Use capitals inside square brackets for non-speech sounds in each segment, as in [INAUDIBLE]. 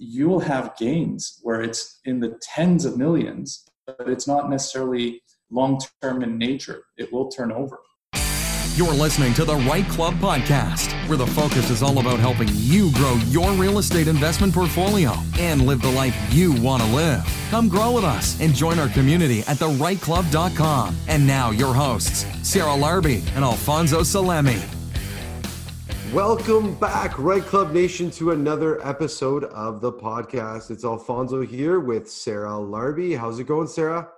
you will have gains where it's in the tens of millions, but it's not necessarily long term in nature. It will turn over. You're listening to the Right Club podcast, where the focus is all about helping you grow your real estate investment portfolio and live the life you want to live. Come grow with us and join our community at therightclub.com. And now, your hosts, Sarah Larby and Alfonso Salemi. Welcome back, Right Club Nation, to another episode of the podcast. It's Alfonso here with Sarah Larby. How's it going, Sarah?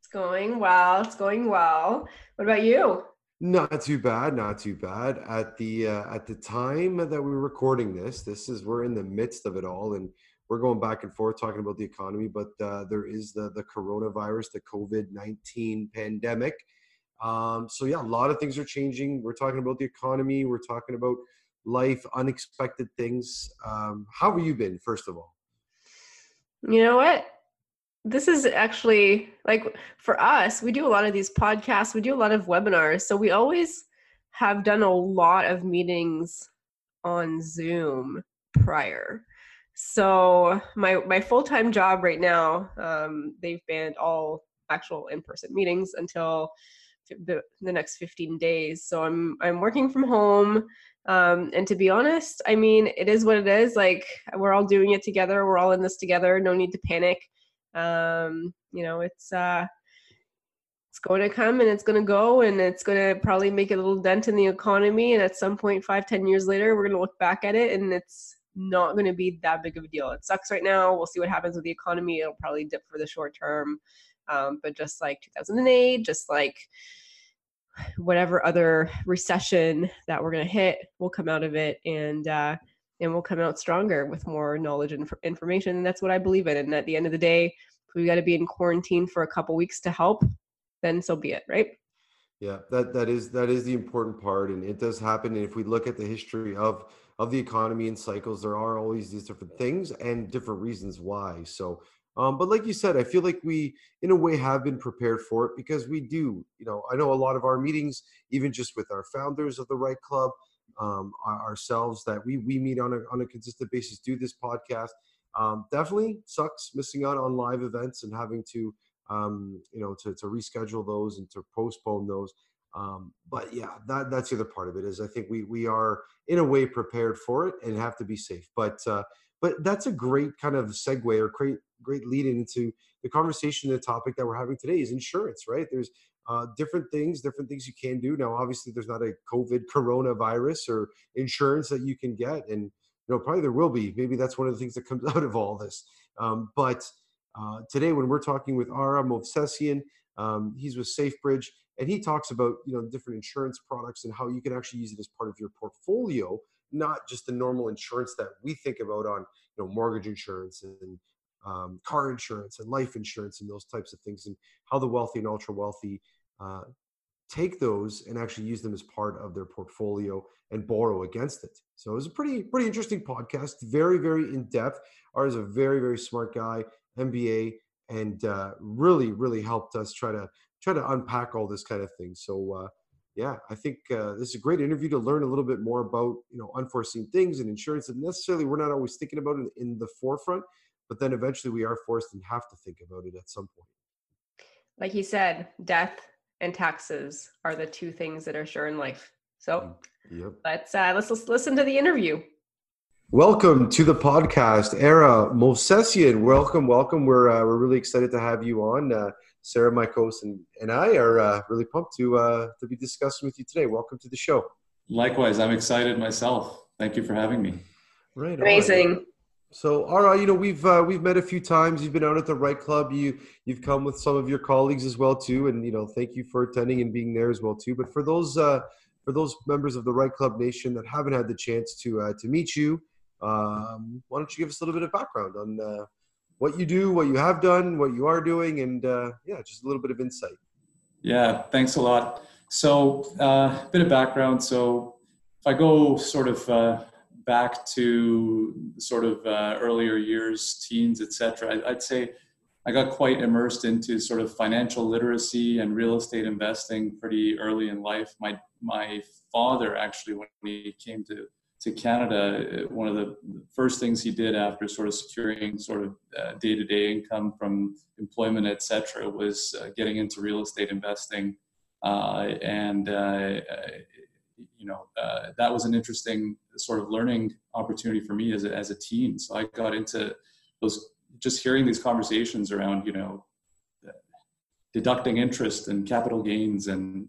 It's going well. It's going well. What about you? Not too bad. Not too bad. At the uh, at the time that we're recording this, this is we're in the midst of it all, and we're going back and forth talking about the economy. But uh, there is the the coronavirus, the COVID nineteen pandemic. Um, so yeah, a lot of things are changing. We're talking about the economy. We're talking about life, unexpected things. Um, how have you been, first of all? You know what? This is actually like for us, we do a lot of these podcasts, we do a lot of webinars. So we always have done a lot of meetings on Zoom prior. So my my full-time job right now, um, they've banned all actual in-person meetings until the, the next 15 days. So I'm I'm working from home. Um, and to be honest, I mean, it is what it is. Like we're all doing it together. We're all in this together. No need to panic. Um, you know, it's uh, it's going to come and it's going to go and it's going to probably make a little dent in the economy. And at some point, five, ten years later, we're going to look back at it and it's not going to be that big of a deal. It sucks right now. We'll see what happens with the economy. It'll probably dip for the short term. Um, but just like 2008, just like whatever other recession that we're going to hit, we'll come out of it and uh, and we'll come out stronger with more knowledge and information. And that's what I believe in. And at the end of the day, we got to be in quarantine for a couple weeks to help, then so be it, right? Yeah, that that is that is the important part, and it does happen. And if we look at the history of of the economy and cycles, there are always these different things and different reasons why. So um, but like you said, I feel like we, in a way, have been prepared for it because we do. You know, I know a lot of our meetings, even just with our founders of the Right Club, um, ourselves, that we we meet on a on a consistent basis, do this podcast. Um, definitely sucks missing out on live events and having to, um, you know, to to reschedule those and to postpone those. Um, but yeah, that that's the other part of it is I think we we are in a way prepared for it and have to be safe. But uh, but that's a great kind of segue or great great lead into the conversation the topic that we're having today is insurance right? There's uh, different things different things you can do. Now obviously there's not a covid [LAUGHS] coronavirus or insurance that you can get and you know probably there will be. Maybe that's one of the things that comes [LAUGHS] out of all this. Um, but uh, today when we're talking with Ara Movsessian um, he's with safebridge and he talks about you know different insurance products and how you can actually use it as part of your portfolio not just the normal insurance that we think about on you know mortgage insurance and um, car insurance and life insurance and those types of things and how the wealthy and ultra wealthy uh, take those and actually use them as part of their portfolio and borrow against it. So it was a pretty pretty interesting podcast very very in depth. Ara is a very very smart guy mba and uh, really really helped us try to try to unpack all this kind of thing. So uh, yeah, I think uh, this is a great interview to learn a little bit more about you know unforeseen things and insurance that necessarily we're not always thinking about it in the forefront, but then eventually we are forced and have to think about it at some point. Like he said, death and taxes are the two things that are sure in life. So mm, yep. let's uh, let's, let's listen to the interview. Welcome to the podcast, Ara Movsessian. Welcome, welcome. We're uh, we're really excited to have you on. Sarah, my host, and, and I are uh, really pumped to uh, to be discussing with you today. Welcome to the show. Likewise, I'm excited myself. Thank you for having me. Right, amazing. So, all right, you know we've uh, we've met a few times. You've been out at the Right Club. You you've come with some of your colleagues as well too, and you know thank you for attending and being there as well too. But for those uh, for those members of the Right Club Nation that haven't had the chance to uh, to meet you, um, why don't you give us a little bit of background on uh, what you do, what you have done, what you are doing, and uh, yeah, just a little bit of insight. Yeah, thanks a lot. So, a uh, bit of background. So, if I go sort of uh, back to sort of uh, earlier years, teens, etc., I'd say I got quite immersed into sort of financial literacy and real estate investing pretty early in life. My my father actually, when he came to to Canada, one of the first things he did after sort of securing sort of day to day income from employment, et cetera, was uh, getting into real estate investing. Uh, and, uh, you know, uh, that was an interesting sort of learning opportunity for me as a, as a teen. So I got into those, just hearing these conversations around, you know, deducting interest and capital gains and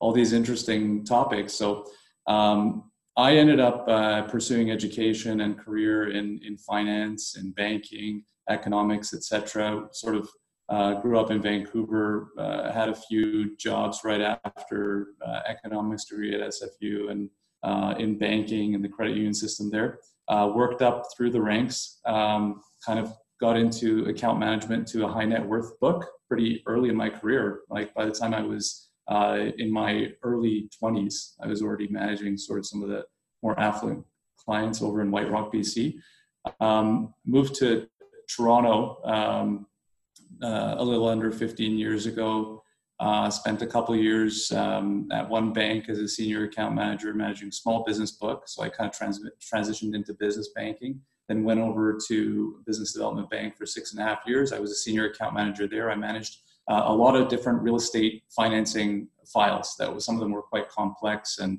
all these interesting topics. So, um, I ended up uh, pursuing education and career in, in finance and banking, economics, etc. Sort of uh, grew up in Vancouver, uh, had a few jobs right after uh, economics degree at SFU and uh, in banking and the credit union system there. Uh, worked up through the ranks, um, kind of got into account management to a high net worth book pretty early in my career. Like by the time I was uh, in my early 20s, I was already managing sort of some of the more affluent clients over in White Rock, BC. Um, moved to Toronto um, uh, a little under 15 years ago. Uh, spent a couple years um, at one bank as a senior account manager managing small business book. So I kind of trans- transitioned into business banking. Then went over to business development bank for six and a half years. I was a senior account manager there. I managed uh, a lot of different real estate financing files. That was some of them were quite complex and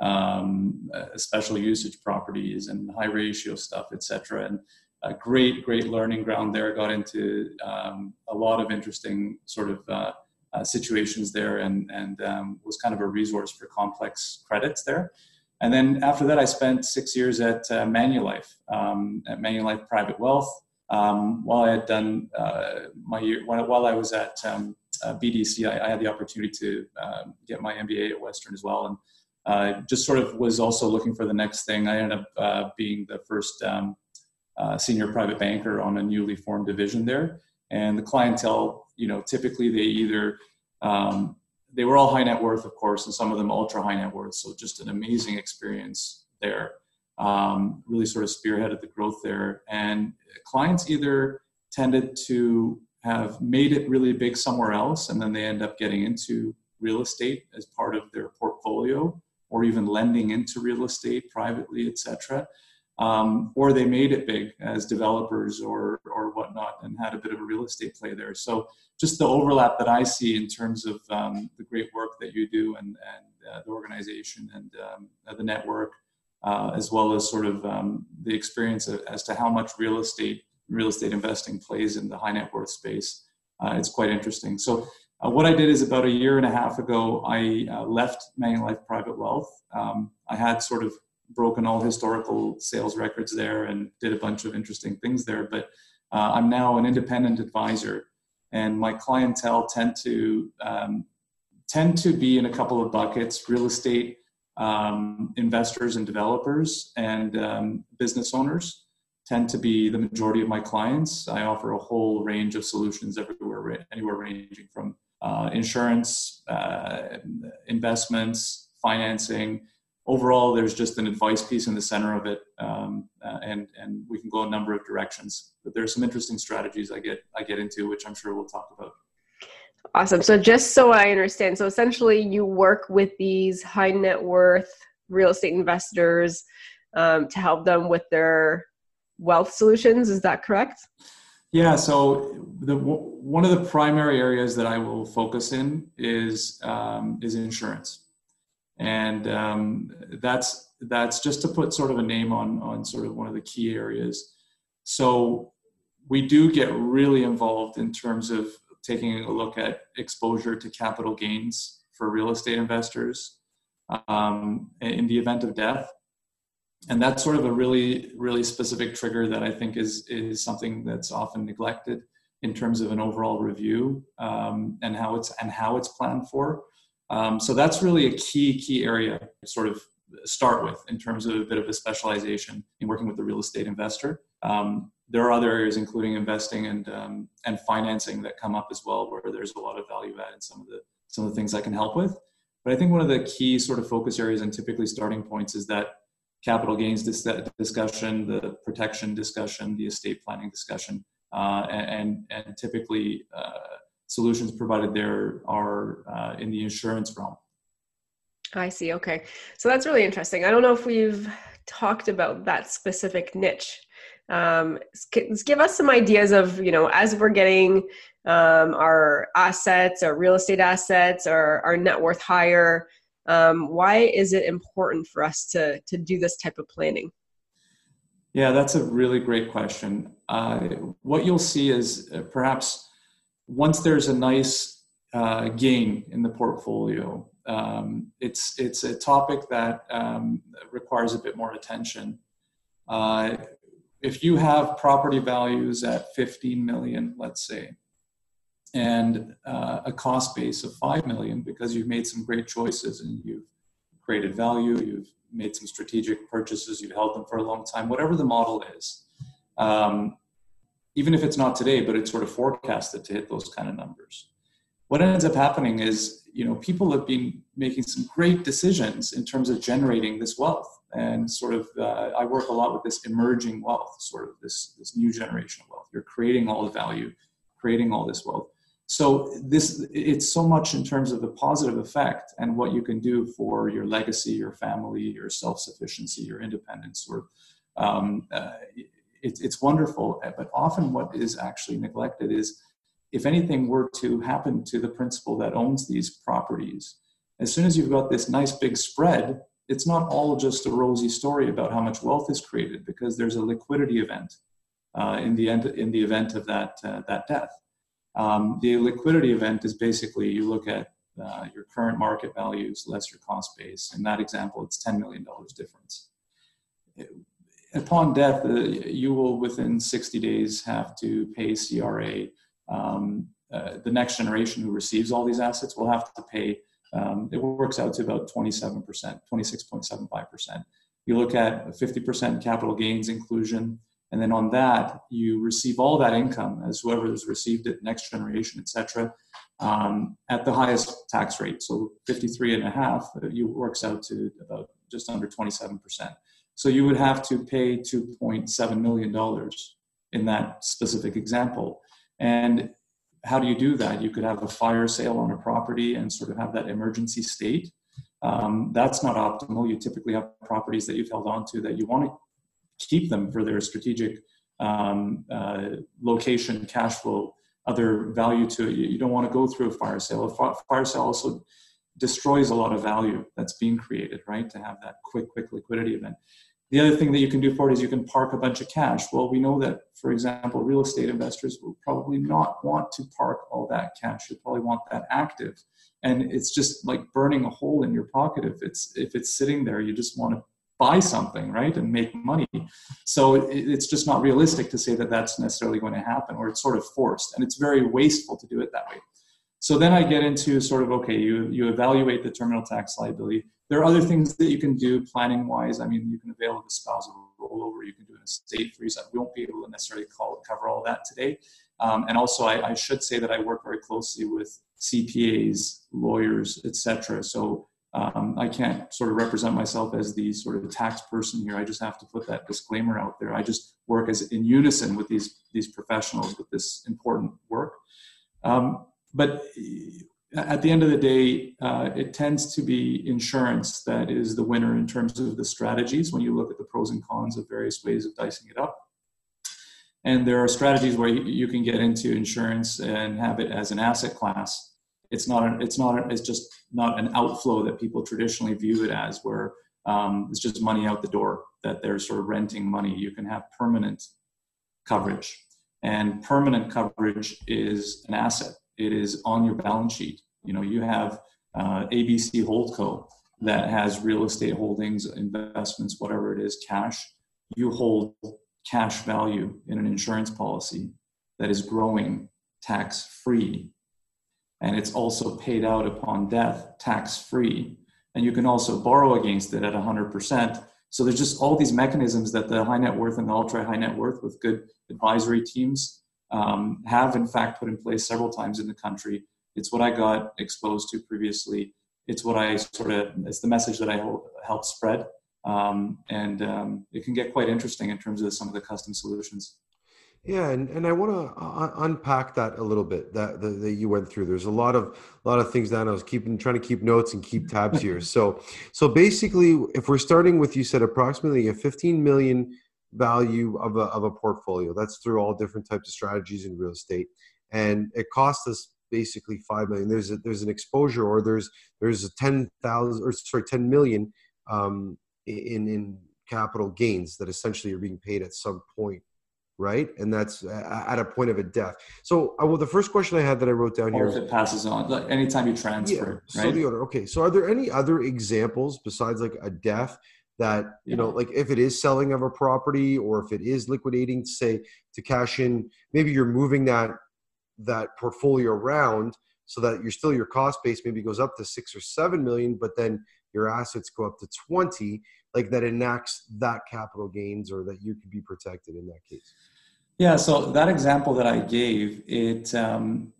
um, uh, special usage properties and high ratio stuff, etc. And a great, great learning ground there. Got into um, a lot of interesting sort of uh, uh, situations there, and and um, was kind of a resource for complex credits there. And then after that, I spent six years at uh, Manulife, um, at Manulife Private Wealth. Um, while I had done uh, my year, while I was at um, uh, BDC, I, I, had the opportunity to uh, get my MBA at Western as well, and uh, just sort of was also looking for the next thing. I ended up uh, being the first um, uh, senior private banker on a newly formed division there, and the clientele, you know, typically they either um, they were all high net worth, of course, and some of them ultra high net worth. So just an amazing experience there. Um, really sort of spearheaded the growth there. And clients either tended to have made it really big somewhere else, and then they end up getting into real estate as part of their portfolio, or even lending into real estate privately, etc um, or they made it big as developers or or whatnot and had a bit of a real estate play there. So just the overlap that I see in terms of um, the great work that you do and and uh, the organization and um, the network, uh, as well as sort of um, the experience as to how much real estate real estate investing plays in the high net worth space. Uh, it's quite interesting. So. Uh, what I did is about a year and a half ago, I uh, left Manulife Private Wealth. Um, I had sort of broken all historical sales records there and did a bunch of interesting things there. But uh, I'm now an independent advisor, and my clientele tend to um, tend to be in a couple of buckets: real estate um, investors and developers, and um, business owners tend to be the majority of my clients. I offer a whole range of solutions everywhere, anywhere ranging from uh, insurance, uh, investments, financing overall, there's just an advice piece in the center of it, um, uh, and and we can go a number of directions. But there's some interesting strategies I get I get into, which I'm sure we'll talk about. Awesome. So just so I understand, so essentially you work with these high net worth real estate investors um, to help them with their wealth solutions. Is that correct? Yeah. So the one of the primary areas that I will focus in is um, is insurance and um, that's that's just to put sort of a name on on sort of one of the key areas. So we do get really involved in terms of taking a look at exposure to capital gains for real estate investors um, in the event of death. And that's sort of a really, really specific trigger that I think is is something that's often neglected in terms of an overall review um, and how it's and how it's planned for. Um, so that's really a key, key area to sort of start with in terms of a bit of a specialization in working with the real estate investor. Um, there are other areas, including investing and um, and financing, that come up as well, where there's a lot of value add in some of the some of the things I can help with. But I think one of the key sort of focus areas and typically starting points is that capital gains dis- discussion, the protection discussion, the estate planning discussion, uh, and, and typically uh, solutions provided there are uh, in the insurance realm. I see. Okay. So that's really interesting. I don't know if we've talked about that specific niche. Um, give us some ideas of, you know, as we're getting um, our assets, our real estate assets, or our net worth higher, um, why is it important for us to, to do this type of planning? Yeah, that's a really great question. Uh, what you'll see is uh, perhaps once there's a nice uh, gain in the portfolio, um, it's it's a topic that um, requires a bit more attention. Uh, if you have property values at 15 million, let's say, and uh, a cost base of 5 million because you've made some great choices and you've created value, you've made some strategic purchases, you've held them for a long time, whatever the model is. Um, even if it's not today, but it's sort of forecasted to hit those kind of numbers. What ends up happening is, you know, people have been making some great decisions in terms of generating this wealth, and sort of, uh, I work a lot with this emerging wealth, sort of this this new generation of wealth. You're creating all the value, creating all this wealth. So this, it's so much in terms of the positive effect and what you can do for your legacy, your family, your self-sufficiency, your independence, or um, uh, it, it's wonderful, but often what is actually neglected is if anything were to happen to the principal that owns these properties, as soon as you've got this nice big spread, it's not all just a rosy story about how much wealth is created because there's a liquidity event uh, in the end in the event of that uh, that death. Um, the liquidity event is basically you look at uh, your current market values less your cost base. In that example, it's $10 million difference upon death, uh, you will within 60 days have to pay CRA. Um, uh, the next generation who receives all these assets will have to pay. Um, it works out to about 27%, 26.75%. You look at 50% capital gains inclusion, and then on that, you receive all that income as whoever has received it, next generation, etc., um, at the highest tax rate. So 53 and a half, uh, works out to about just under 27%. So you would have to pay $2.7 million in that specific example. And how do you do that? You could have a fire sale on a property and sort of have that emergency state. Um, that's not optimal. You typically have properties that you've held on to that you want to keep them for their strategic um, uh, location, cash flow, other value to it. You, you, don't want to go through a fire sale. A fire sale also destroys a lot of value that's being created, right? To have that quick, quick liquidity event. The other thing that you can do for it is you can park a bunch of cash. Well, we know that, for example, real estate investors will probably not want to park all that cash. You probably want that active, and it's just like burning a hole in your pocket if it's if it's sitting there. You just want to buy something, right, and make money. So it, it's just not realistic to say that that's necessarily going to happen, or it's sort of forced, and it's very wasteful to do it that way. So then I get into sort of okay, you you evaluate the terminal tax liability. There are other things that you can do planning wise. I mean, you can avail of a spousal rollover. You can do an estate freeze. We won't be able to necessarily call, cover all that today. Um, and also, I, I, should say that I work very closely with CPAs, lawyers, etc. So um, I can't sort of represent myself as the sort of tax person here. I just have to put that disclaimer out there. I just work as in unison with these these professionals with this important work. Um, but at the end of the day, uh, it tends to be insurance that is the winner in terms of the strategies when you look at the pros and cons of various ways of dicing it up. And there are strategies where you can get into insurance and have it as an asset class. It's not. An, it's not. It's just not an outflow that people traditionally view it as, where um, it's just money out the door that they're sort of renting money. You can have permanent coverage, and permanent coverage is an asset it is on your balance sheet. You know, you have uh, ABC Holdco that has real estate holdings, investments, whatever it is, cash. You hold cash value in an insurance policy that is growing tax free. And it's also paid out upon death tax free. And you can also borrow against it at 100%. So there's just all these mechanisms that the high net worth and the ultra high net worth with good advisory teams um, have in fact put in place several times in the country. It's what I got exposed to previously. It's what I sort of, it's the message that I help spread. Um, and um, it can get quite interesting in terms of some of the custom solutions. Yeah, and, and I want to uh, unpack that a little bit that, that, that you went through. There's a lot of a lot of things that I was keeping trying to keep notes and keep tabs here. [LAUGHS] So so basically, if we're starting with you said approximately a 15 million value of a of a portfolio, that's through all different types of strategies in real estate, and it costs us basically five million. There's a, there's an exposure or there's there's a ten thousand or sorry 10 million um, in in capital gains that essentially are being paid at some point right? And that's at a point of a death. So, uh, well, the first question I had that I wrote down here. or here. if it passes on, like anytime you transfer, yeah, right? The owner. Okay. So, are there any other examples besides like a death that you know, like if it is selling of a property or if it is liquidating, say to cash in, maybe you're moving that that portfolio around so that you're still your cost base maybe goes up to six or seven million, but then your assets go up to 20 like that enacts that capital gains or that you could be protected in that case. Yeah so that example that i gave it, um,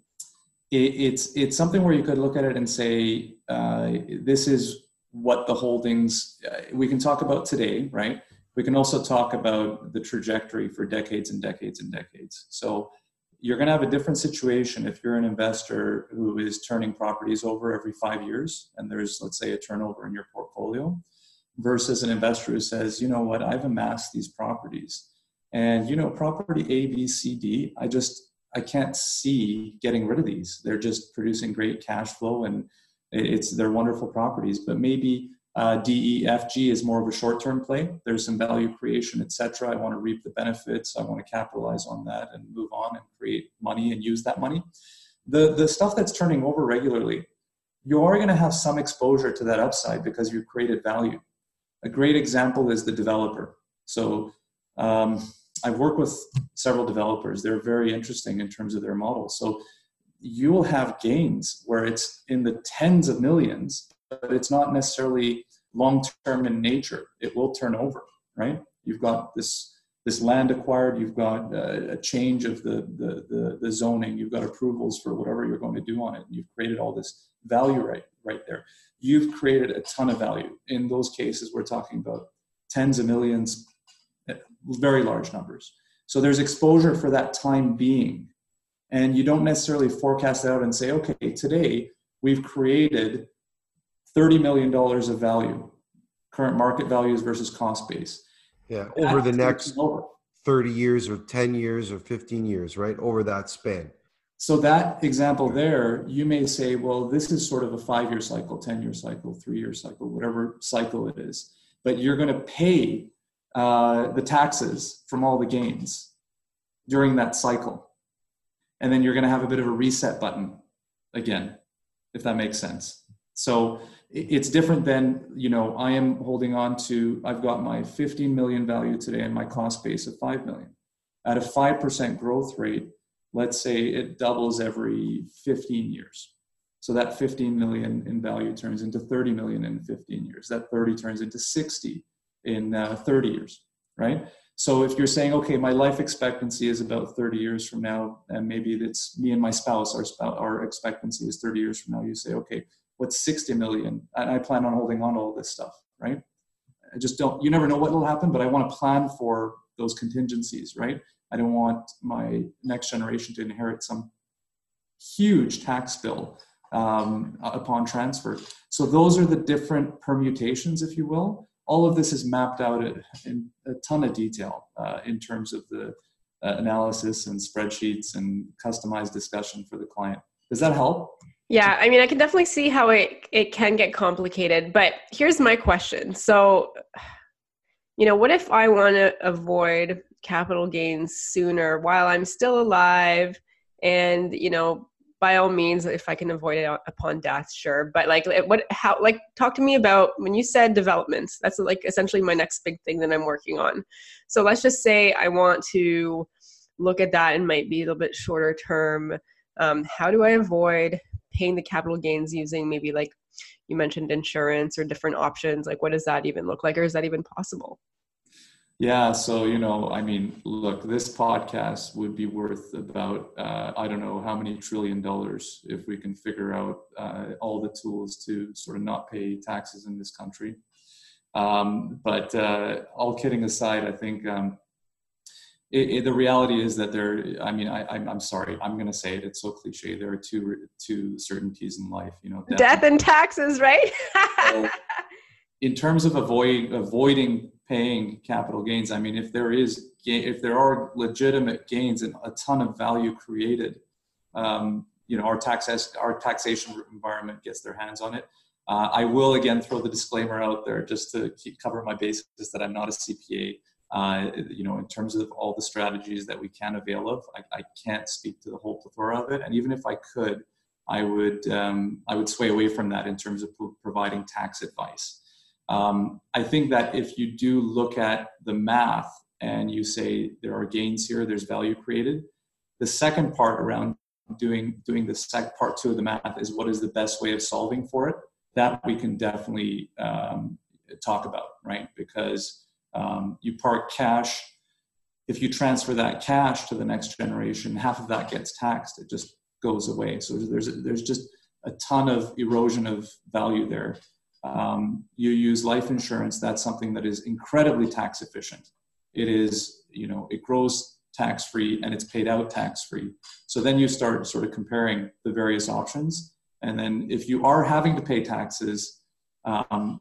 it it's it's something where you could look at it and say uh, this is what the holdings uh, we can talk about today right? We can also talk about the trajectory for decades and decades and decades. So you're going to have a different situation if you're an investor who is turning properties over every five years and there's let's say a turnover in your portfolio versus an investor who says you know what? I've amassed these properties. And you know property a b c d i just i can't see getting rid of these. They're just producing great cash flow and it's they're wonderful properties but maybe uh, DEFG is more of a short-term play. There's some value creation, etc. I want to reap the benefits. I want to capitalize on that and move on and create money and use that money. The the stuff that's turning over regularly, you are going to have some exposure to that upside because you've created value. A great example is the developer. So um, I've worked with several developers. They're very interesting in terms of their models. So you will have gains where it's in the tens of millions but it's not necessarily long term in nature. It will turn over, right? You've got this this land acquired. You've got a, a change of the, the, the the zoning. You've got approvals for whatever you're going to do on it. You've created all this value right right there. You've created a ton of value. In those cases, we're talking about tens of millions, eh, very large numbers. So there's exposure for that time being. And you don't necessarily forecast out and say, okay, today we've created $30 million of value, current market values versus cost base. Yeah, over the next over. 30 years or 10 years or 15 years, right? Over that span. So that example there, you may say, well, this is sort of a five-year cycle, 10-year cycle, three-year cycle, whatever cycle it is. But you're going to pay uh, the taxes from all the gains during that cycle. And then you're going to have a bit of a reset button again, if that makes sense. So it's different than you know i am holding on to i've got my 15 million value today and my cost base of 5 million. At a 5% growth rate let's say it doubles every 15 years. So that 15 million in value turns into 30 million in 15 years. That 30 turns into 60 in uh, 30 years right so if you're saying okay my life expectancy is about 30 years from now and maybe it's me and my spouse our spouse our expectancy is 30 years from now you say okay what's 60 million? And i plan on holding on to all this stuff right? I just don't you never know what will happen but i want to plan for those contingencies right? I don't want my next generation to inherit some huge tax bill um, upon transfer. So those are the different permutations if you will all of this is mapped out in a ton of detail uh, in terms of the uh, analysis and spreadsheets and customized discussion for the client does that help yeah, I mean, I can definitely see how it it can get complicated, but here's my question. So, you know, what if I want to avoid capital gains sooner while I'm still alive and, you know, by all means if I can avoid it upon death, sure. But like what how like talk to me about when you said developments. That's like essentially my next big thing that I'm working on. So let's just say I want to look at that and might be a little bit shorter term um, how do I avoid paying the capital gains using maybe like you mentioned insurance or different options like what does that even look like or is that even possible yeah so you know i mean look this podcast would be worth about uh, i don't know how many trillion dollars if we can figure out uh, all the tools to sort of not pay taxes in this country um, but uh, all kidding aside i think um, it, it, the reality is that there. I mean, I, I'm, I'm sorry. I'm going to say it. It's so cliche. There are two two certainties in life. You know, death, death and taxes, right? [LAUGHS] so in terms of avoid avoiding paying capital gains, I mean, if there is if there are legitimate gains and a ton of value created, um, you know, our tax our taxation environment gets their hands on it. Uh, I will again throw the disclaimer out there just to keep, cover my bases that I'm not a CPA. Uh, you know, in terms of all the strategies that we can avail of, I, I, can't speak to the whole plethora of it. And even if I could, I would um, I would sway away from that in terms of pro- providing tax advice. Um, I think that if you do look at the math and you say there are gains here, there's value created. The second part around doing doing the sec part two of the math is what is the best way of solving for it. That we can definitely um, talk about, right? Because um, you park cash. If you transfer that cash to the next generation, half of that gets taxed. It just goes away. So there's there's just a ton of erosion of value there. Um, you use life insurance. That's something that is incredibly tax efficient. It is, you know, it grows tax free and it's paid out tax free. So then you start sort of comparing the various options. And then if you are having to pay taxes, um,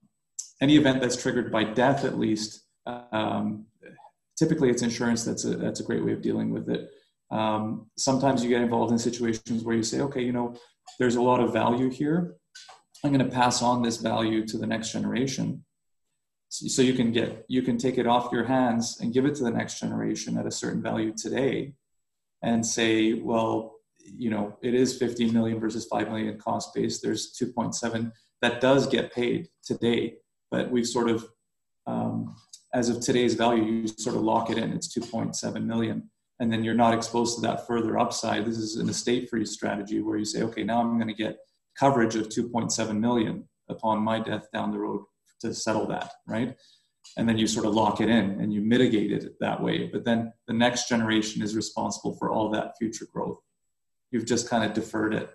any event that's triggered by death, at least, um, typically it's insurance that's a, that's a great way of dealing with it. Um, sometimes you get involved in situations where you say, okay, you know, there's a lot of value here. I'm going to pass on this value to the next generation. So you can get, you can take it off your hands and give it to the next generation at a certain value today and say, well, you know, it is 15 million versus 5 million cost base. There's 2.7 that does get paid today, but we've sort of, um, as of today's value, you sort of lock it in. It's 2.7 million and then you're not exposed to that further upside. This is an estate freeze strategy where you say, okay, now I'm going to get coverage of 2.7 million upon my death down the road to settle that, right? And then you sort of lock it in and you mitigate it that way. But then the next generation is responsible for all that future growth. You've just kind of deferred it.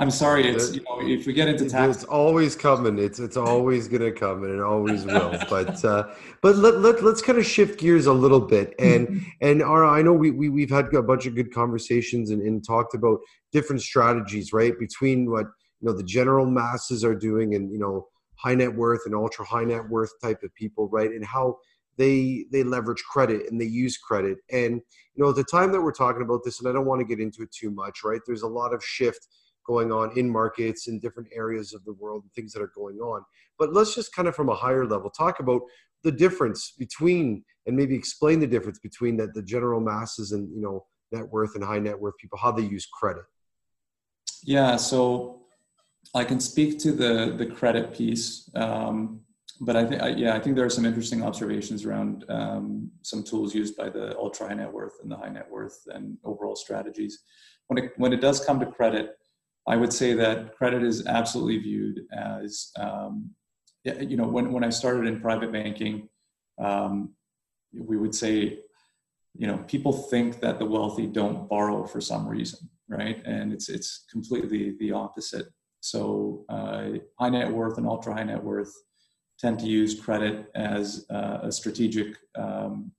I'm sorry. It's you know if we get into tax, it's always coming. It's it's always gonna come, and it always will. but uh, but let, let let's kind of shift gears a little bit, and and Ara I know we, we we've had a bunch of good conversations and, and talked about different strategies, right? Between what you know the general masses are doing, and you know high net worth and ultra high net worth type of people, right? And how they they leverage credit and they use credit, and you know at the time that we're talking about this, and I don't want to get into it too much, right? There's a lot of shift going on in markets in different areas of the world and things that are going on. But let's just kind of from a higher level talk about the difference between and maybe explain the difference between that the general masses and you know net worth and high net worth people how they use credit. Yeah, so I can speak to the the credit piece. Um, but I think, yeah, I think there are some interesting observations around um, some tools used by the ultra high net worth and the high net worth and overall strategies. When it when it does come to credit, I would say that credit is absolutely viewed as, um, you know, when, when I started in private banking, um, we would say, you know, people think that the wealthy don't borrow for some reason, right? And it's it's completely the opposite. So uh, high net worth and ultra high net worth tend to use credit as uh, a strategic um,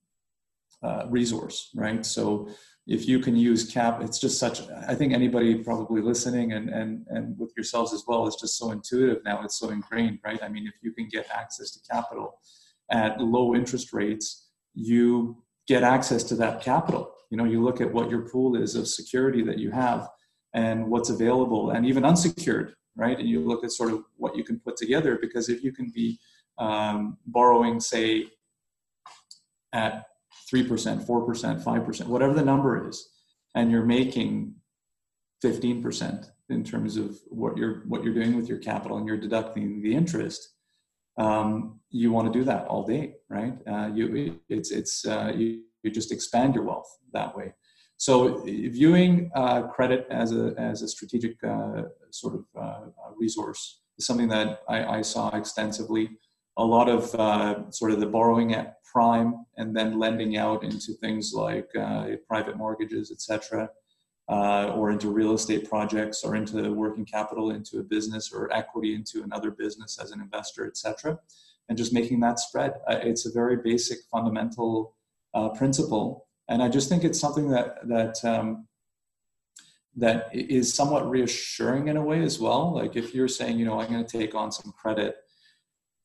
uh, resource, right? So if you can use cap it's just such i think anybody probably listening and and and with yourselves as well is just so intuitive now it's so ingrained right? I mean if you can get access to capital at low interest rates you get access to that capital. You know you look at what your pool is of security that you have and what's available and even unsecured right? And you look at sort of what you can put together because if you can be um, borrowing say at 3%, 4%, 5%, whatever the number is, and you're making 15% in terms of what you're what you're doing with your capital and you're deducting the interest, um, you want to do that all day, right? Uh, you it's it's uh, you, you just expand your wealth that way. So viewing uh, credit as a as a strategic uh, sort of uh, resource is something that I, I saw extensively a lot of uh, sort of the borrowing at prime and then lending out into things like uh, private mortgages, etc., uh, or into real estate projects, or into working capital into a business, or equity into another business as an investor, etc., and just making that spread. Uh, it's a very basic, fundamental uh, principle. And I just think it's something that that um, that is somewhat reassuring in a way as well. Like if you're saying, you know, I'm going to take on some credit.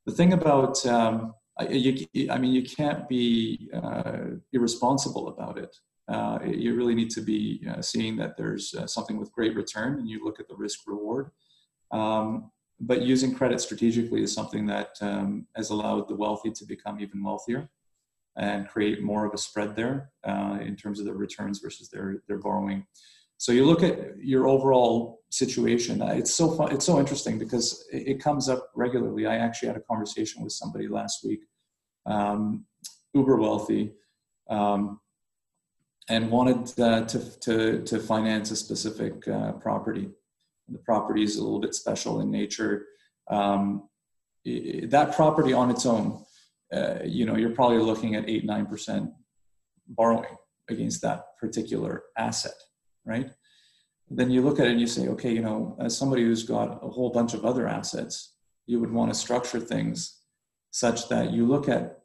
The thing about um, you, I mean, you can't be uh, irresponsible about it. Uh, you really need to be uh, seeing that there's uh, something with great return, and you look at the risk reward. Um, but using credit strategically is something that um, has allowed the wealthy to become even wealthier and create more of a spread there uh, in terms of the returns versus their their borrowing. So you look at your overall situation. Uh, it's so fun. It's so interesting because it, comes up regularly. I actually had a conversation with somebody last week, um, uber wealthy, um, and wanted uh, to, to to finance a specific uh, property. The property is a little bit special in nature. Um, that property on its own, uh, you know, you're probably looking at eight nine percent borrowing against that particular asset right? Then you look at it and you say, okay, you know, as somebody who's got a whole bunch of other assets, you would want to structure things such that you look at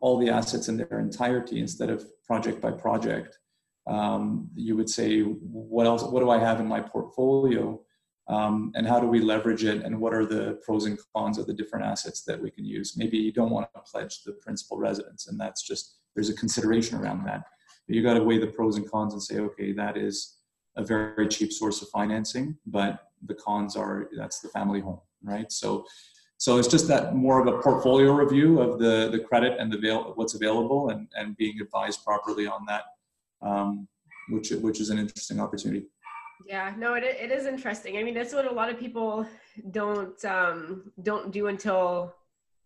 all the assets in their entirety instead of project by project. Um, you would say, what else? What do I have in my portfolio, um, and how do we leverage it? And what are the pros and cons of the different assets that we can use? Maybe you don't want to pledge the principal residence, and that's just there's a consideration around that you got to weigh the pros and cons and say, okay, that is a very cheap source of financing, but the cons are that's the family home, right? So, so it's just that more of a portfolio review of the the credit and the avail- what's available and and being advised properly on that, um, which which is an interesting opportunity. Yeah, no, it it is interesting. I mean, that's what a lot of people don't um, don't do until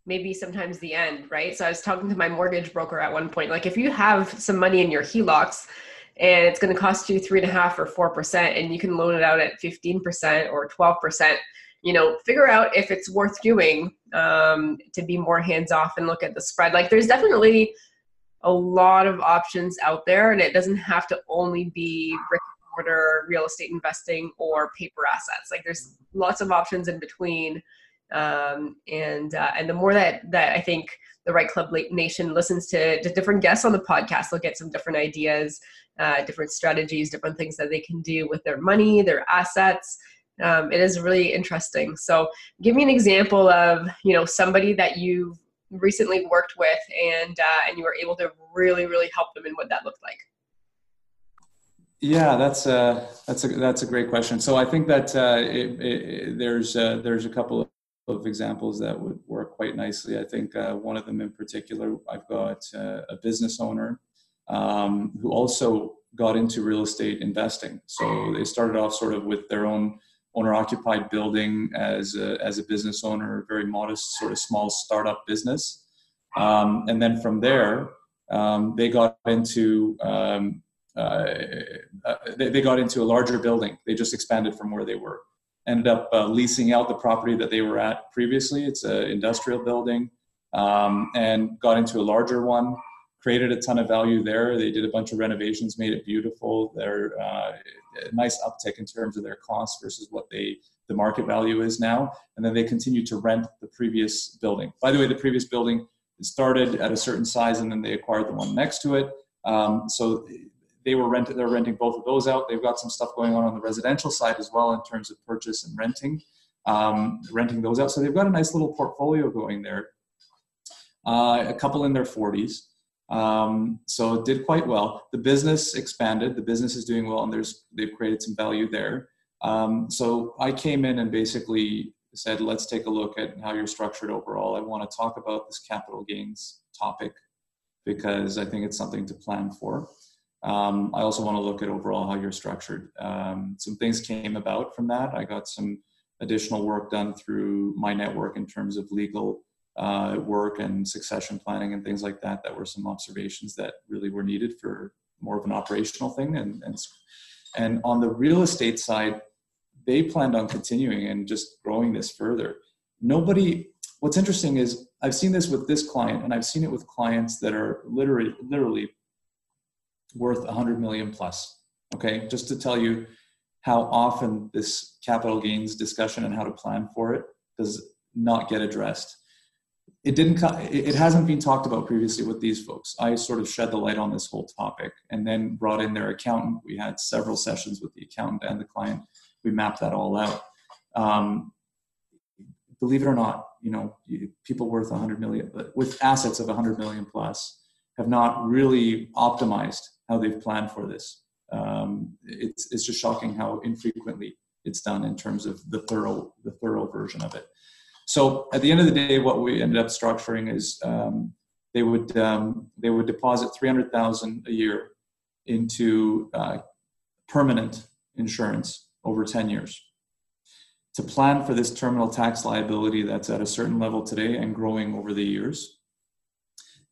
maybe sometimes the end, right? So I was talking to my mortgage broker at one point. Like, if you have some money in your HELOCs and it's going to cost you three and a half or four percent, and you can loan it out at fifteen percent or twelve percent, you know, figure out if it's worth doing um, to be more hands off and look at the spread. Like, there's definitely a lot of options out there, and it doesn't have to only be brick and mortar real estate investing or paper assets. Like, there's lots of options in between um, and uh, and the more that that I think the Right Club Nation listens to, to different guests on the podcast, they'll get some different ideas, uh, different strategies, different things that they can do with their money, their assets. Um, it is really interesting. So, give me an example of you know somebody that you've recently worked with and uh, and you were able to really really help them and what that looked like. Yeah, that's a that's a that's a great question. So I think that uh, it, it, there's uh, there's a couple of examples that would work quite nicely. I think uh, one of them in particular, I've got uh, a business owner um, who also got into real estate investing. So they started off sort of with their own owner-occupied building as a, as a business owner, very modest, sort of small startup business, um, and then from there um, they got into um, uh, uh, they, they got into a larger building. They just expanded from where they were ended up uh, leasing out the property that they were at previously. It's an industrial building, um, and got into a larger one. Created a ton of value there. They did a bunch of renovations, made it beautiful. They're uh, a nice uptick in terms of their costs versus what they the market value is now. And then they continue to rent the previous building. By the way, the previous building started at a certain size, and then they acquired the one next to it. Um, so they were renting they're renting both of those out. They've got some stuff going on on the residential side as well in terms of purchase and renting um, renting those out. So they've got a nice little portfolio going there uh, a couple in their 40s um, so it did quite well. The business expanded. The business is doing well and there's they've created some value there. Um, so i came in and basically said let's take a look at how you're structured overall. I want to talk about this capital gains topic because i think it's something to plan for um, I also want to look at overall how you're structured. Um, some things came about from that. I got some additional work done through my network in terms of legal uh, work and succession planning and things like that. That were some observations that really were needed for more of an operational thing. And and and on the real estate side, they planned on continuing and just growing this further. Nobody. What's interesting is I've seen this with this client, and I've seen it with clients that are literally literally worth 100 million plus. Okay, just to tell you how often this capital gains discussion and how to plan for it does not get addressed. it didn't it hasn't been talked about previously with these folks i sort of shed the light on this whole topic and then brought in their accountant we had several sessions with the accountant and the client we mapped that all out um, believe it or not you know people worth 100 million but with assets of 100 million plus have not really optimized how they've planned for this um, it's, it's just shocking how infrequently it's done in terms of the thorough the thorough version of it so at the end of the day, what we ended up structuring is um, they would um, they would deposit three hundred thousand a year into uh, permanent insurance over ten years to plan for this terminal tax liability that's at a certain level today and growing over the years.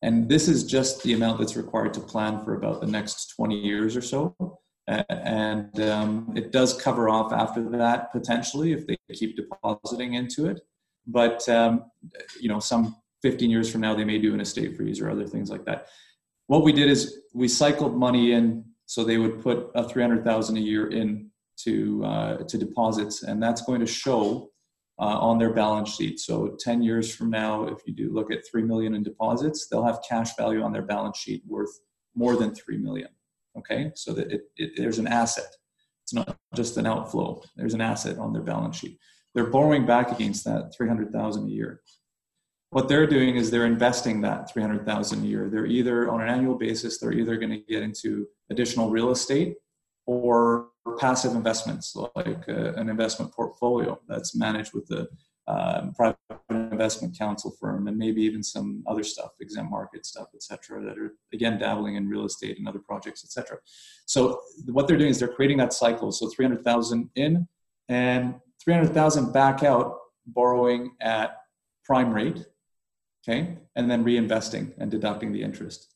And this is just the amount that's required to plan for about the next 20 years or so. And um, it does cover off after that potentially if they keep depositing into it. But um, you know some 15 years from now they may do an estate freeze or other things like that. What we did is we cycled money in so they would put a 300000 a year in to uh, to deposits. And that's going to show uh, on their balance sheet. So 10 years from now if you do look at 3 million in deposits they'll have cash value on their balance sheet worth more than 3 million okay? So that it, it, there's an asset. It's not just an outflow. There's an asset on their balance sheet. They're borrowing back against that 300,000 a year. What they're doing is they're investing that 300,000 a year. They're either on an annual basis, they're either going to get into additional real estate or passive investments like uh, an investment portfolio that's managed with the um, private investment counsel firm and maybe even some other stuff, exempt market stuff, et cetera, that are again dabbling in real estate and other projects, et cetera. So what they're doing is they're creating that cycle. So 300,000 in and 300,000 back out borrowing at prime rate, okay, and then reinvesting and deducting the interest.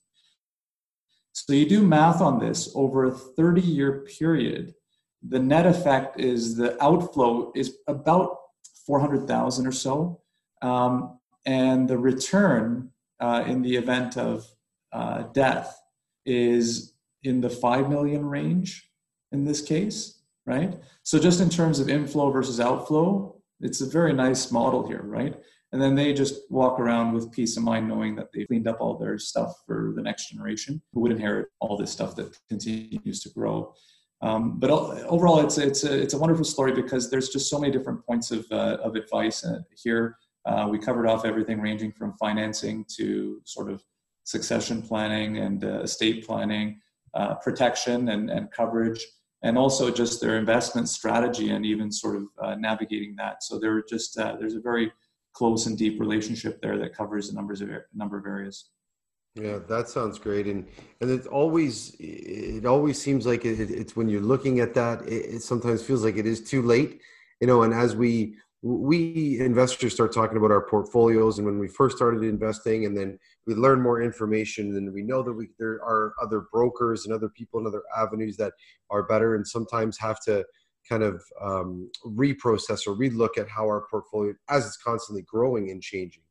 So you do math on this over a 30 year period, the net effect is the outflow is about 400,000 or so. Um, and the return uh, in the event of uh, death is in the 5 million range in this case right? So just in terms of inflow versus outflow, it's a very nice model here, right? And then they just walk around with peace of mind knowing that they cleaned up all their stuff for the next generation who would inherit all this stuff that continues to grow. Um, but overall, it's it's a it's a wonderful story because there's just so many different points of uh, of advice uh, here. Uh, we covered off everything ranging from financing to sort of succession planning and uh, estate planning, uh, protection and, and coverage, and also just their investment strategy and even sort of uh, navigating that. So there just uh, there's a very close and deep relationship there that covers a numbers of a number of areas. Yeah, that sounds great, and and it always it always seems like it, it's when you're looking at that, it, it sometimes feels like it is too late, you know. And as we we investors start talking about our portfolios and when we first started investing and then we learn more information and we know that we there are other brokers and other people and other avenues that are better and sometimes have to kind of um, reprocess or relook at how our portfolio as it's constantly growing and changing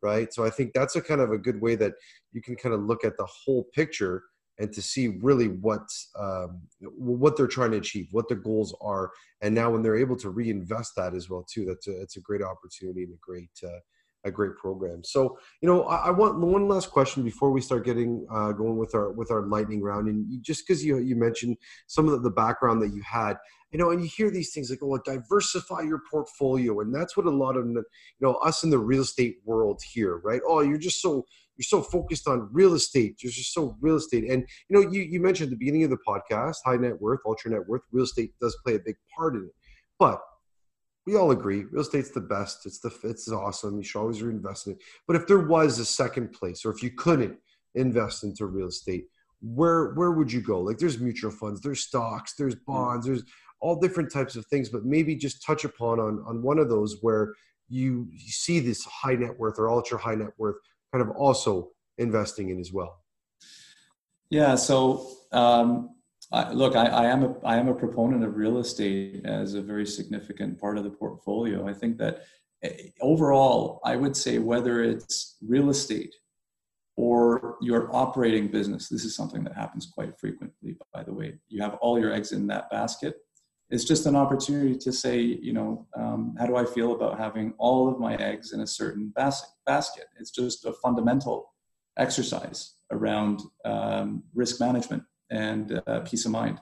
right? So i think that's a kind of a good way that you can kind of look at the whole picture and to see really what um, what they're trying to achieve, what their goals are, and now when they're able to reinvest that as well too, that's a it's a great opportunity and a great uh, a great program. So you know, I, I, want one last question before we start getting uh, going with our with our lightning round, and you, just because you you mentioned some of the background that you had, you know, and you hear these things like, oh, diversify your portfolio, and that's what a lot of you know us in the real estate world here, right? Oh, you're just so you're so focused on real estate. You're just so real estate. And you know, you, you mentioned at the beginning of the podcast, high net worth, ultra net worth, real estate does play a big part in it. But we all agree real estate's the best. It's the it's awesome. You should always reinvest in it. But if there was a second place, or if you couldn't invest into real estate, where where would you go? Like there's mutual funds, there's stocks, there's bonds, there's all different types of things. But maybe just touch upon on on one of those where you, you see this high net worth or ultra high net worth kind of also investing in as well? Yeah. So um, I, look, I, I, am a I am a proponent of real estate as a very significant part of the portfolio. I think that eh, overall, I would say whether it's real estate or your operating business, this is something that happens quite frequently. By the way, you have all your eggs in that basket. it's just an opportunity to say, you know, um, how do I feel about having all of my eggs in a certain bas- basket? It's just a fundamental exercise around um, risk management and uh, peace of mind.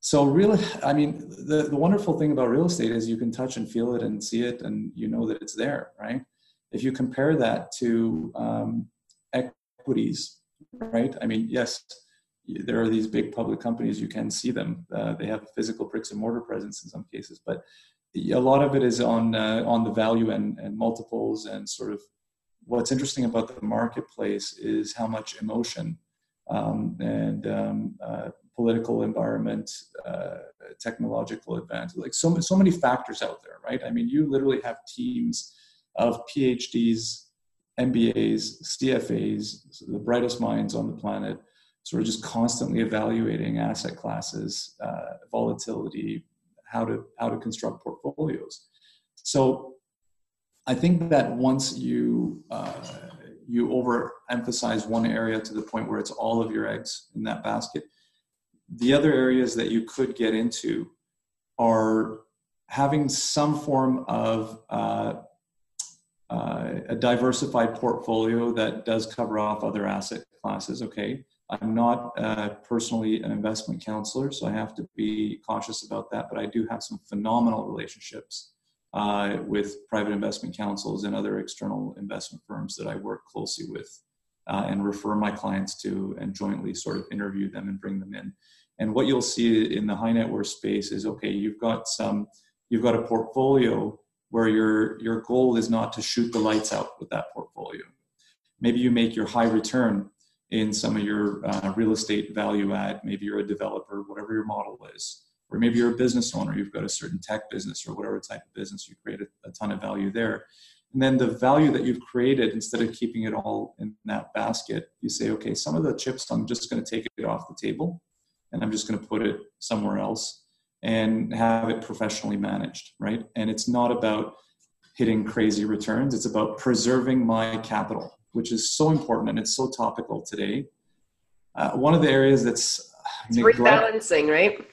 So, really, I mean, the, the wonderful thing about real estate is you can touch and feel it and see it, and you know that it's there, right? If you compare that to um, equities, right? I mean, yes, there are these big public companies you can see them uh, they have physical bricks and mortar presence in some cases but a lot of it is on uh, on the value and, and multiples and sort of what's interesting about the marketplace is how much emotion um, and um, uh, political environment uh, technological advance like so, so many factors out there right i mean you literally have teams of phds mbas cfas the brightest minds on the planet sort of just constantly evaluating asset classes, uh, volatility, how to how to construct portfolios. So I think that once you uh, you overemphasize one area to the point where it's all of your eggs in that basket, the other areas that you could get into are having some form of uh, uh, a diversified portfolio that does cover off other asset classes. Okay, I'm not uh, personally an investment counselor, so I have to be cautious about that. But I do have some phenomenal relationships uh, with private investment counsels and other external investment firms that I work closely with uh, and refer my clients to and jointly sort of interview them and bring them in. And what you'll see in the high net worth space is okay, you've got some, you've got a portfolio where your your goal is not to shoot the lights out with that portfolio. Maybe you make your high return in some of your uh, real estate value add. Maybe you're a developer, whatever your model is, or maybe you're a business owner. You've got a certain tech business or whatever type of business. You create a, a ton of value there. And then the value that you've created, instead of keeping it all in that basket, you say, okay, some of the chips, I'm just going to take it off the table and I'm just going to put it somewhere else and have it professionally managed, right? And it's not about hitting crazy returns, it's about preserving my capital which is so important and it's so topical today. Uh, one of the areas that's it's rebalancing, right?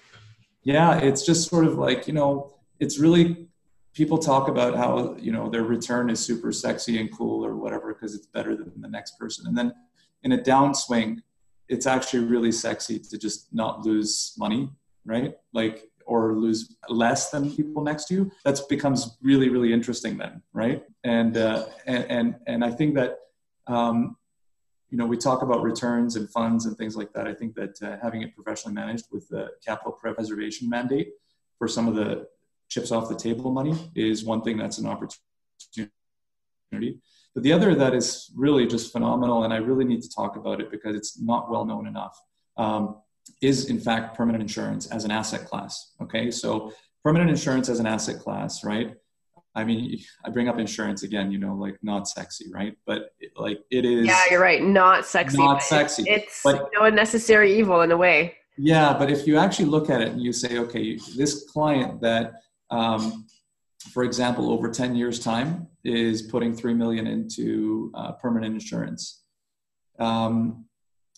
Yeah, it's just sort of like you know, it's really people talk about how you know their return is super sexy and cool or whatever because it's better than the next person, and then in a downswing, it's actually really sexy to just not lose money, right? Like or lose less than people next to you. That becomes really really interesting then, right? And uh, and and and I think that um, you know, we talk about returns and funds and things like that. I think that uh, having it professionally managed with the capital preservation mandate for some of the chips off the table money is one thing that's an opportunity. But the other that is really just phenomenal, and I really need to talk about it because it's not well known enough, um, is in fact permanent insurance as an asset class. Okay, so permanent insurance as an asset class, right? I mean, [LAUGHS] I bring up insurance again, you know, like not sexy, right? But it, like it is. Yeah, you're right. Not sexy. Not sexy. It's but, you know, a necessary evil in a way. Yeah, but if you actually look at it and you say, okay, this client that, um, for example, over 10 years' time is putting 3 million into uh, permanent insurance. Um,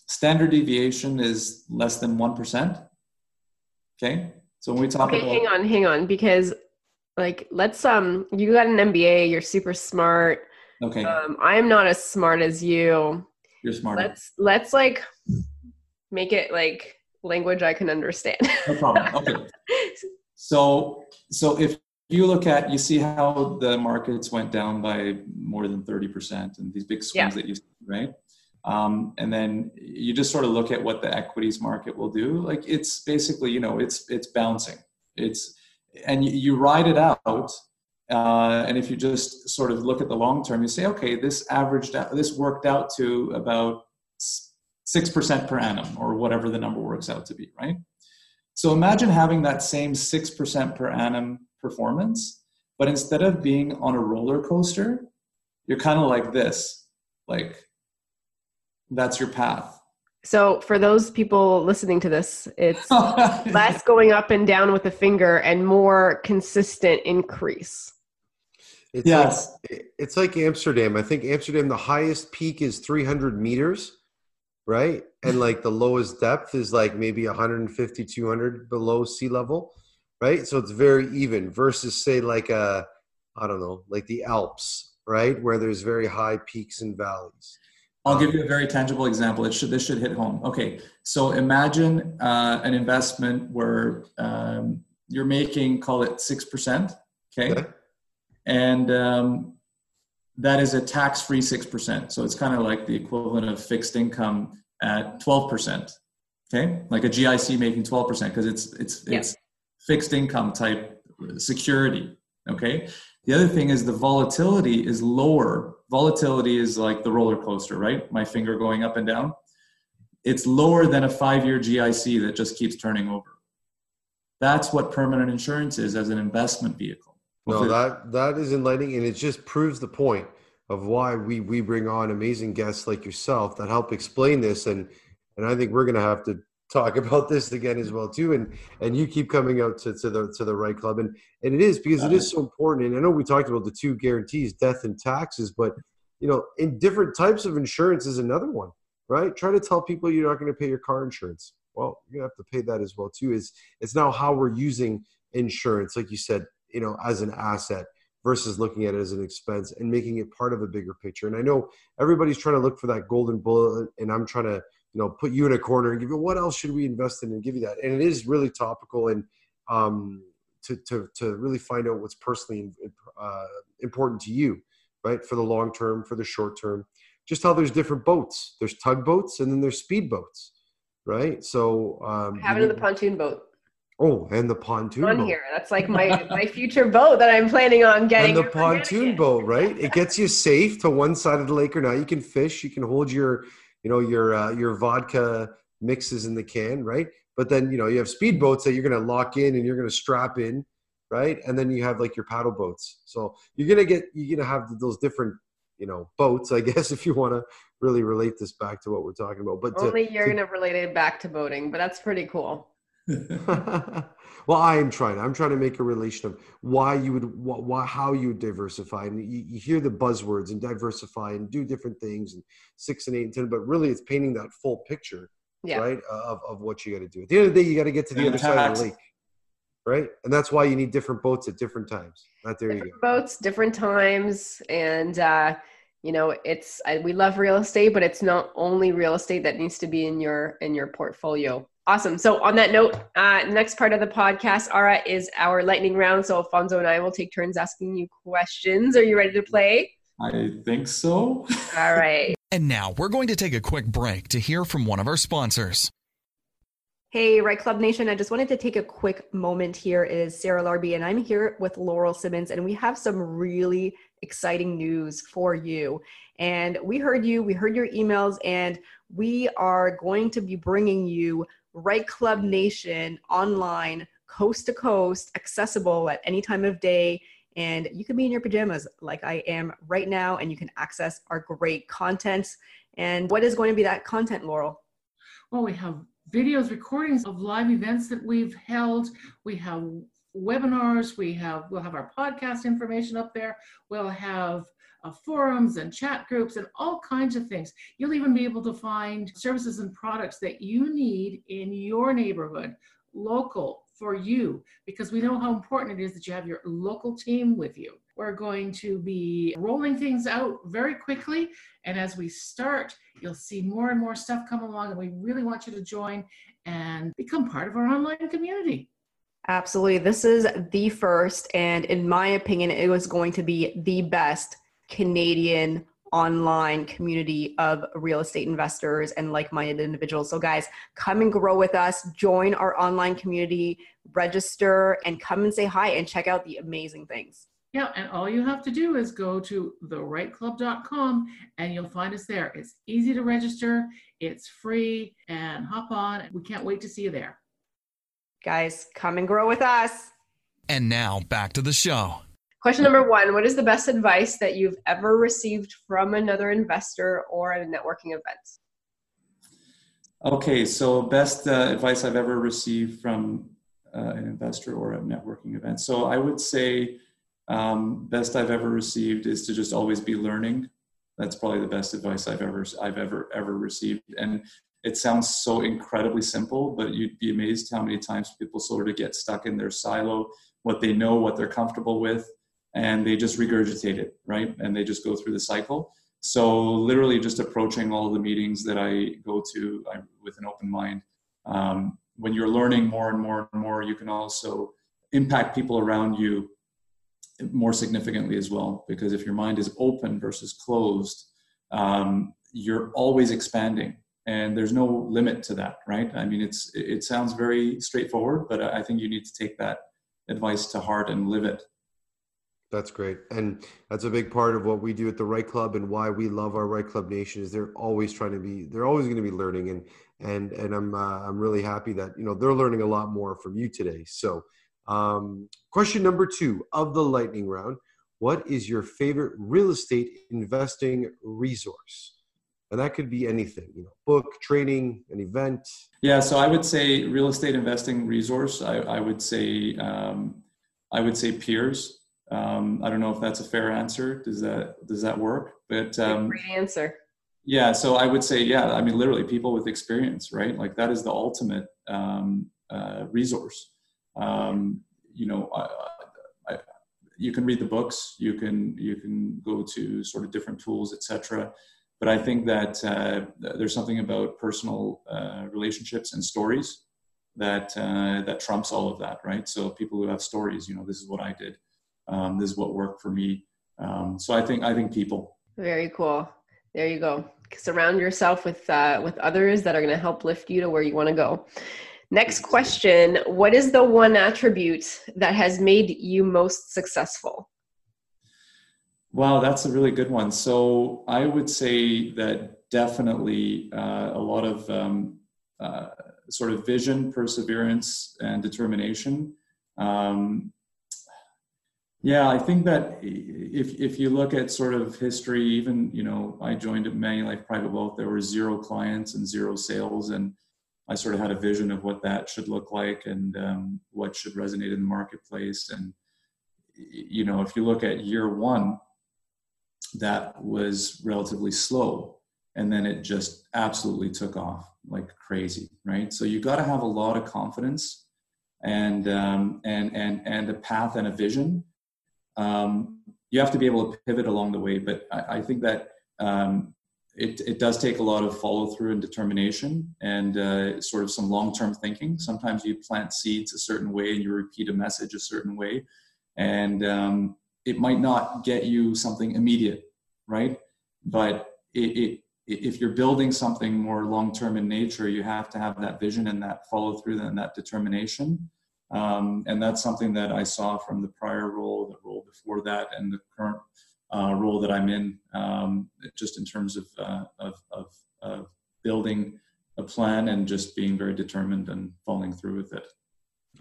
standard deviation is less than 1%. Okay. So when we talk okay, about. hang on, hang on, because like let's um you got an mba you're super smart. Okay. Um i am not as smart as you. You're smart let's let's like make it like language i can understand. No problem. [LAUGHS] Okay. So so if you look at you see how the markets went down by more than 30% and these big swings yeah. that you see right? Um, and then you just sort of look at what the equities market will do. Like it's basically you know it's it's bouncing. It's and you, you ride it out. Uh, and if you just sort of look at the long term, you say, okay, this averaged out, this worked out to about six percent per annum, or whatever the number works out to be, right? So imagine having that same six percent per annum performance, but instead of being on a roller coaster, you're kind of like this, like that's your path. So for those people listening to this, it's [LAUGHS] less going up and down with the finger and more consistent increase. It's yes. Like, it's like Amsterdam. I think Amsterdam, the highest peak is 300 meters, right? And like the lowest depth is like maybe 150, 200 below sea level. right? So it's very even versus say like a, I don't know, like the Alps, right, where there's very high peaks and valleys. I'll give you a very tangible example. It should this should hit home. Okay, so imagine uh, an investment where um, you're making call it six percent. Okay, Okay. and um, that is a tax-free six percent. So it's kind of like the equivalent of fixed income at twelve percent. Okay, like a GIC making twelve percent because it's it's Yeah. it's fixed income type security. Okay. The other thing is the volatility is lower. Volatility is like the roller coaster, right? My finger going up and down. It's lower than a five-year GIC that just keeps turning over. That's what permanent insurance is as an investment vehicle. No, that that is enlightening, and it just proves the point of why we we bring on amazing guests like yourself that help explain this, and and I think we're gonna have to talk about this again as well too, and and you keep coming out to, to the to the right club, and and it is because it is so important, and I know we talked about the two guarantees, death and taxes, but you know, in different types of insurance is another one, right? Try to tell people you're not going to pay your car insurance. Well, you're gonna have to pay that as well too. Is it's now how we're using insurance, like you said, you know, as an asset versus looking at it as an expense and making it part of a bigger picture. And I know everybody's trying to look for that golden bullet, and I'm trying to, you know, put you in a corner and give you what else should we invest in and give you that. And it is really topical and um, to to to really find out what's personally uh, important to you, right? For the long term, for the short term. Just how there's different boats. There's tugboats and then there's speed boats, right? So um, Having the pontoon boat oh, and the pontoon on boat. here. That's like my my future boat that I'm planning on getting. and the pontoon boat, right? It gets you safe to one side of the lake or not. You can fish. You can hold your, you know, your uh, your vodka mixes in the can, right? But then you know you have speed boats that you're going to lock in and you're going to strap in, right? And then you have like your paddle boats. So you're going to get you're going to have those different, you know, boats, I [LAUGHS] guess, if you want to really relate this back to what we're talking about. But to- Only you're to- gonna relate it back to boating, but that's pretty cool. [LAUGHS] well, I am trying. I'm trying to make a relation of why you would, why, how you would diversify. And you, you hear the buzzwords and diversify and do different things and six and eight and ten, but really it's painting that full picture, Yeah. right, of, of what you got to do. At the end of the day, you got to get to the And other side of the lake, right? And that's why you need different boats at different times. Right there, you go. boats, different times, and uh, you know, it's I, we love real estate, but it's not only real estate that needs to be in your in your portfolio. Awesome. So on that note, uh, next part of the podcast, Ara, is our lightning round. So Alfonso and I will take turns asking you questions. Are you ready to play? I think so. [LAUGHS] All right. And now we're going to take a quick break to hear from one of our sponsors. Hey, Right Club Nation, I just wanted to take a quick moment here. It is Sarah Larby, and I'm here with Laurel Simmons, and we have some really exciting news for you. And we heard you, we heard your emails, and we are going to be bringing you Right Club Nation online, coast to coast, accessible at any time of day. And you can be in your pajamas like I am right now, and you can access our great content. And what is going to be that content, Laurel? Well, we have videos, recordings of live events that we've held. We have webinars. We have we'll have our podcast information up there. We'll have uh, forums and chat groups and all kinds of things. You'll even be able to find services and products that you need in your neighborhood, local for you, because we know how important it is that you have your local team with you. We're going to be rolling things out very quickly. And as we start, you'll see more and more stuff come along. And we really want you to join and become part of our online community. Absolutely. This is the first, and in my opinion, it was going to be the best Canadian online community of real estate investors and like minded individuals. So, guys, come and grow with us, join our online community, register, and come and say hi and check out the amazing things. Yeah, and all you have to do is go to therightclub.com and you'll find us there. It's easy to register, it's free, and hop on. We can't wait to see you there. Guys, come and grow with us. And now back to the show. Question number one What is the best advice that you've ever received from another investor or at a networking event? Okay, so best uh, advice I've ever received from uh, an investor or a networking event. So I would say um, best I've ever received is to just always be learning. That's probably the best advice I've ever I've ever ever received. And it sounds so incredibly simple, but you'd be amazed how many times people sort of get stuck in their silo, what they know, what they're comfortable with, and they just regurgitate it, right? And they just go through the cycle. So literally, just approaching all the meetings that I go to I, with an open mind. Um, when you're learning more and more and more, you can also impact people around you more significantly as well. Because if your mind is open versus closed, um, you're always expanding and there's no limit to that right i mean it's it sounds very straightforward but i think you need to take that advice to heart and live it that's great. And that's a big part of what we do at the right club and why we love our right club nation is they're always trying to be they're always going to be learning. And and and i'm uh, i'm really happy that you know they're learning a lot more from you today. So um, question number two of the lightning round. What is your favorite real estate investing resource? And that could be anything you know book training an event. Yeah so i would say real estate investing resource. I, I would say um, i would say peers um, i don't know if that's a fair answer. Does that does that work? But um, great answer. yeah so i would say yeah i mean literally people with experience right? Like that is the ultimate um, uh, resource. Um, you know I, I, you can read the books you can you can go to sort of different tools etc but I think that uh, there's something about personal uh, relationships and stories that uh, that trumps all of that, right? So people who have stories, you know, this is what I did, um, this is what worked for me. Um, so I think I think people. Very cool. There you go. Surround yourself with uh, with others that are going to help lift you to where you want to go. Next question: What is the one attribute that has made you most successful? Wow, that's a really good one. So I would say that definitely uh, a lot of um, uh, sort of vision, perseverance, and determination. Um, yeah, I think that if if you look at sort of history, even you know, I joined a Manulife Private Wealth. There were zero clients and zero sales, and I sort of had a vision of what that should look like and um, what should resonate in the marketplace. And you know, if you look at year one, that was relatively slow and then it just absolutely took off like crazy right so you got to have a lot of confidence and um, and and and a path and a vision um, you have to be able to pivot along the way but i, I think that um, it, it does take a lot of follow through and determination and uh, sort of some long term thinking sometimes you plant seeds a certain way and you repeat a message a certain way and um, it might not get you something immediate, right? But it, it, if you're building something more long term in nature, you have to have that vision and that follow through and that determination. Um, and that's something that I saw from the prior role, before that, and the current uh, role that I'm in, um, just in terms of, uh, of, of, of building a plan and just being very determined and following through with it.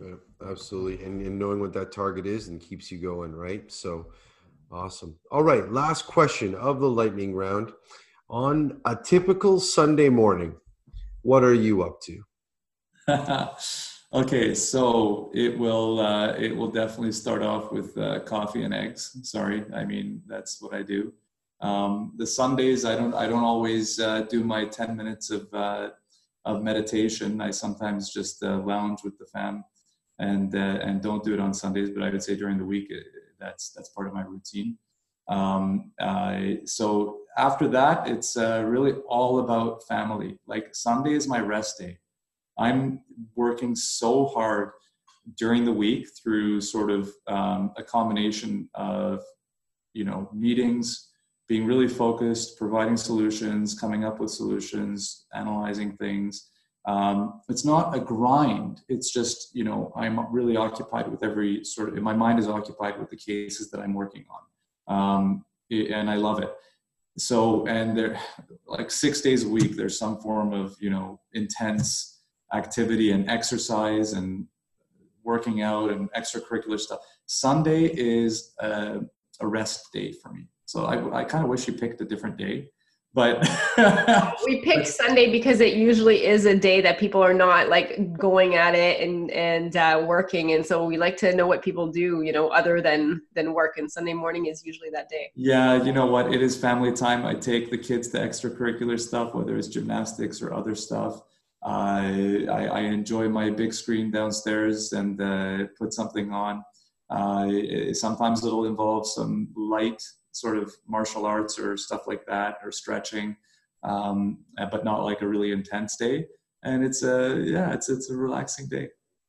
Yeah, absolutely. And, and knowing what that target is and keeps you going, right? So awesome. All right. Last question of the lightning round. On a typical Sunday morning, what are you up to? [LAUGHS] okay, so it will uh, it will definitely start off with uh, coffee and eggs. Sorry, I mean that's what I do. Um, the Sundays I don't I don't always uh, do my ten minutes of uh, of meditation. I sometimes just uh, lounge with the fam and uh, and don't do it on Sundays. But I would say during the week, that's that's part of my routine. Um, so after that, it's really all about family. Like Sunday is my rest day. I'm working so hard during the week through sort of um, a combination of you know meetings being really focused providing solutions coming up with solutions analyzing things. Um, it's not a grind. It's just you know i'm really occupied with every sort of my mind is occupied with the cases that i'm working on. Um, and i love it. So and there like six days a week there's some form of you know intense activity and exercise and working out and extracurricular stuff sunday is a, a rest day for me so i, I kind of wish you picked a different day but [LAUGHS] we picked Sunday because it usually is a day that people are not like going at it and and uh, working, and so we like to know what people do, you know, other than than work. And Sunday morning is usually that day. Yeah, you know what? It is family time. I take the kids to extracurricular stuff, whether it's gymnastics or other stuff. I, I enjoy my big screen downstairs and uh, put something on. Uh, sometimes it'll involve some light sort of martial arts or stuff like that or stretching um, but not like a really intense day. And it's a yeah it's it's a relaxing day.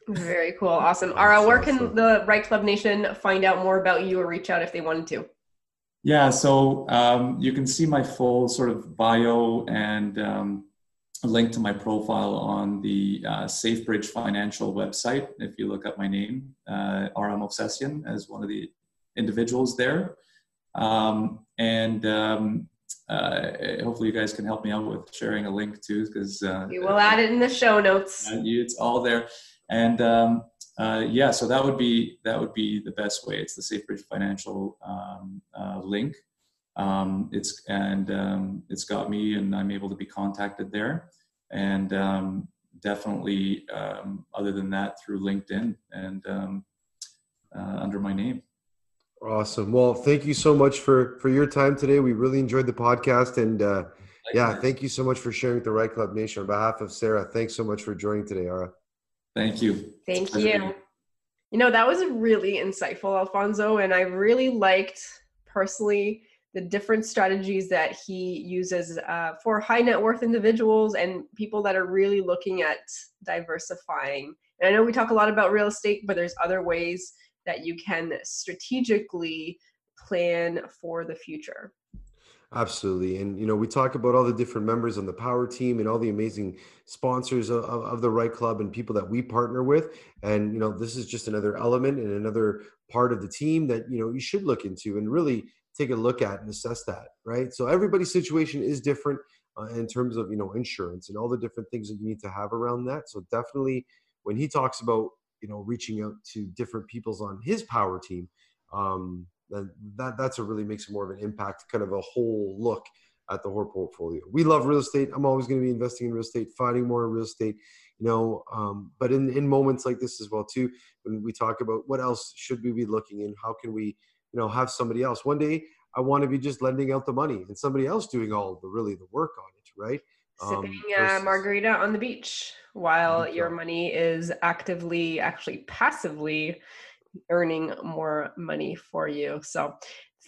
Very cool. Awesome. Ara where can the right club nation find out more about you or reach out if they wanted to? Yeah so um, you can see my full sort of bio and um, link to my profile on the uh, SafeBridge Financial website. If you look up my name, uh, Ara Movsessian, as one of the individuals there. Um, and um, uh, hopefully you guys can help me out with sharing a link too, because uh, we will add it in the show notes. it's all there, and um, uh, yeah, so that would be that would be the best way. It's the SafeBridge Financial um, uh, link. Um, it's and um, it's got me, and I'm able to be contacted there, and um, definitely um other than that through LinkedIn and uh, under my name. Awesome. Well, thank you so much for for your time today. We really enjoyed the podcast, and uh, yeah, thank you so much for sharing with the Right Club Nation. On behalf of Sarah, thanks so much for joining today, Ara. Thank you. Thank you. You know that was really insightful, Alfonso, and I really liked personally the different strategies that he uses uh, for high net worth individuals and people that are really looking at diversifying. And I know we talk a lot about real estate, but there's other ways that you can strategically plan for the future. Absolutely. And, you know, we talk about all the different members on the power team and all the amazing sponsors of, of, the right club and people that we partner with. And, you know, this is just another element and another part of the team that, you know, you should look into and really take a look at and assess that. Right. So everybody's situation is different uh, in terms of, you know, insurance and all the different things that you need to have around that. So definitely when he talks about you know reaching out to different peoples on his power team um, that that's what really makes more of an impact kind of a whole look at the whole portfolio we love real estate i'm always going to be investing in real estate finding more in real estate you know um, but in, in moments like this as well too when we talk about what else should we be looking in how can we you know have somebody else one day i want to be just lending out the money and somebody else doing all the really the work on it right sipping um, uh, margarita on the beach while your money is actively, actually passively earning more money for you. So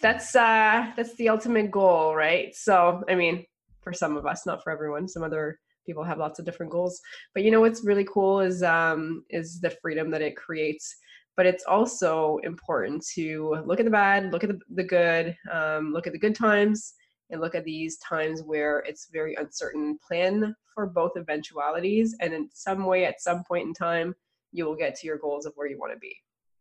that's uh that's the ultimate goal, right? So I mean, for some of us, not for everyone. Some other people have lots of different goals. But you know what's really cool is um is the freedom that it creates. But it's also important to look at the bad, look at the, the good, um, look at the good times, and look at these times where it's very uncertain. Plan for both eventualities, and in some way, at some point in time, you will get to your goals of where you want to be.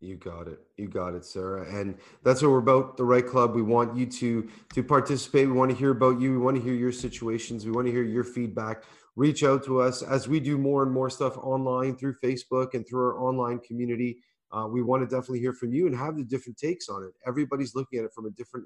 You got it. You got it, Sarah. And that's what we're about, the right club. We want you to to participate. We want to hear about you. We want to hear your situations. We want to hear your feedback. Reach out to us as we do more and more stuff online through Facebook and through our online community. Uh, we want to definitely hear from you and have the different takes on it. Everybody's looking at it from a different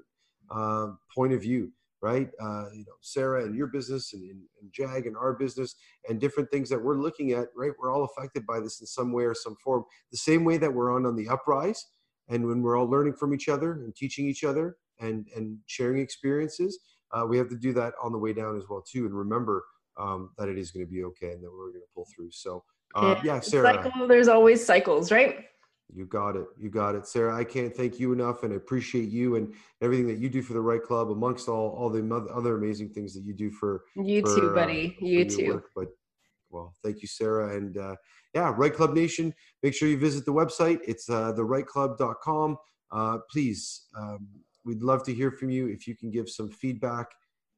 uh, point of view right? Uh, you know, Sarah and your business and, and, and, Jag and our business and different things that we're looking at, right? We're all affected by this in some way or some form. The same way that we're on on the uprise and when we're all learning from each other and teaching each other and, and sharing experiences, uh, we have to do that on the way down as well too. And remember um, that it is going to be okay and that we're going to pull through. So uh, yeah, yeah, Sarah. Cycle, there's always cycles, right? You got it. You got it, Sarah. I can't thank you enough, and I appreciate you and everything that you do for the Right Club, amongst all all the other amazing things that you do for you for, too, buddy. Uh, you too. Work. But well, thank you, Sarah, and uh, yeah, Right Club Nation. Make sure you visit the website. It's uh, therightclub.com. Uh, please, um, we'd love to hear from you. If you can give some feedback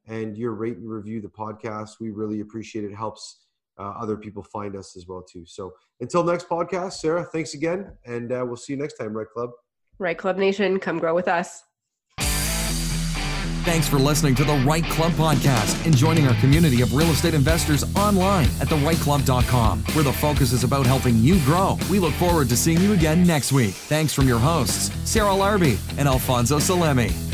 and your rate and review the podcast, we really appreciate it. it helps uh, other people find us as well too. So until next podcast, Sarah, thanks again, and uh, we'll see you next time, Right Club. Right Club Nation, come grow with us. Thanks for listening to the Right Club podcast and joining our community of real estate investors online at therightclub.com, where the focus is about helping you grow. We look forward to seeing you again next week. Thanks from your hosts, Sarah Larby and Alfonso Salemi.